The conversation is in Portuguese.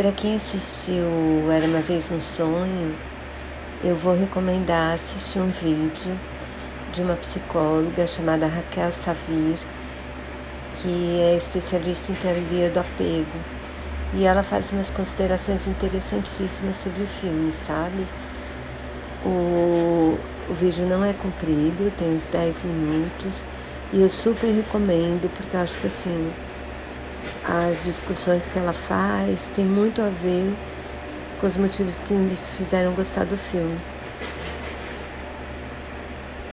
Para quem assistiu Era uma vez um sonho, eu vou recomendar assistir um vídeo de uma psicóloga chamada Raquel Savir, que é especialista em teoria do apego. E ela faz umas considerações interessantíssimas sobre o filme, sabe? O, o vídeo não é comprido, tem uns 10 minutos, e eu super recomendo, porque eu acho que assim as discussões que ela faz têm muito a ver com os motivos que me fizeram gostar do filme.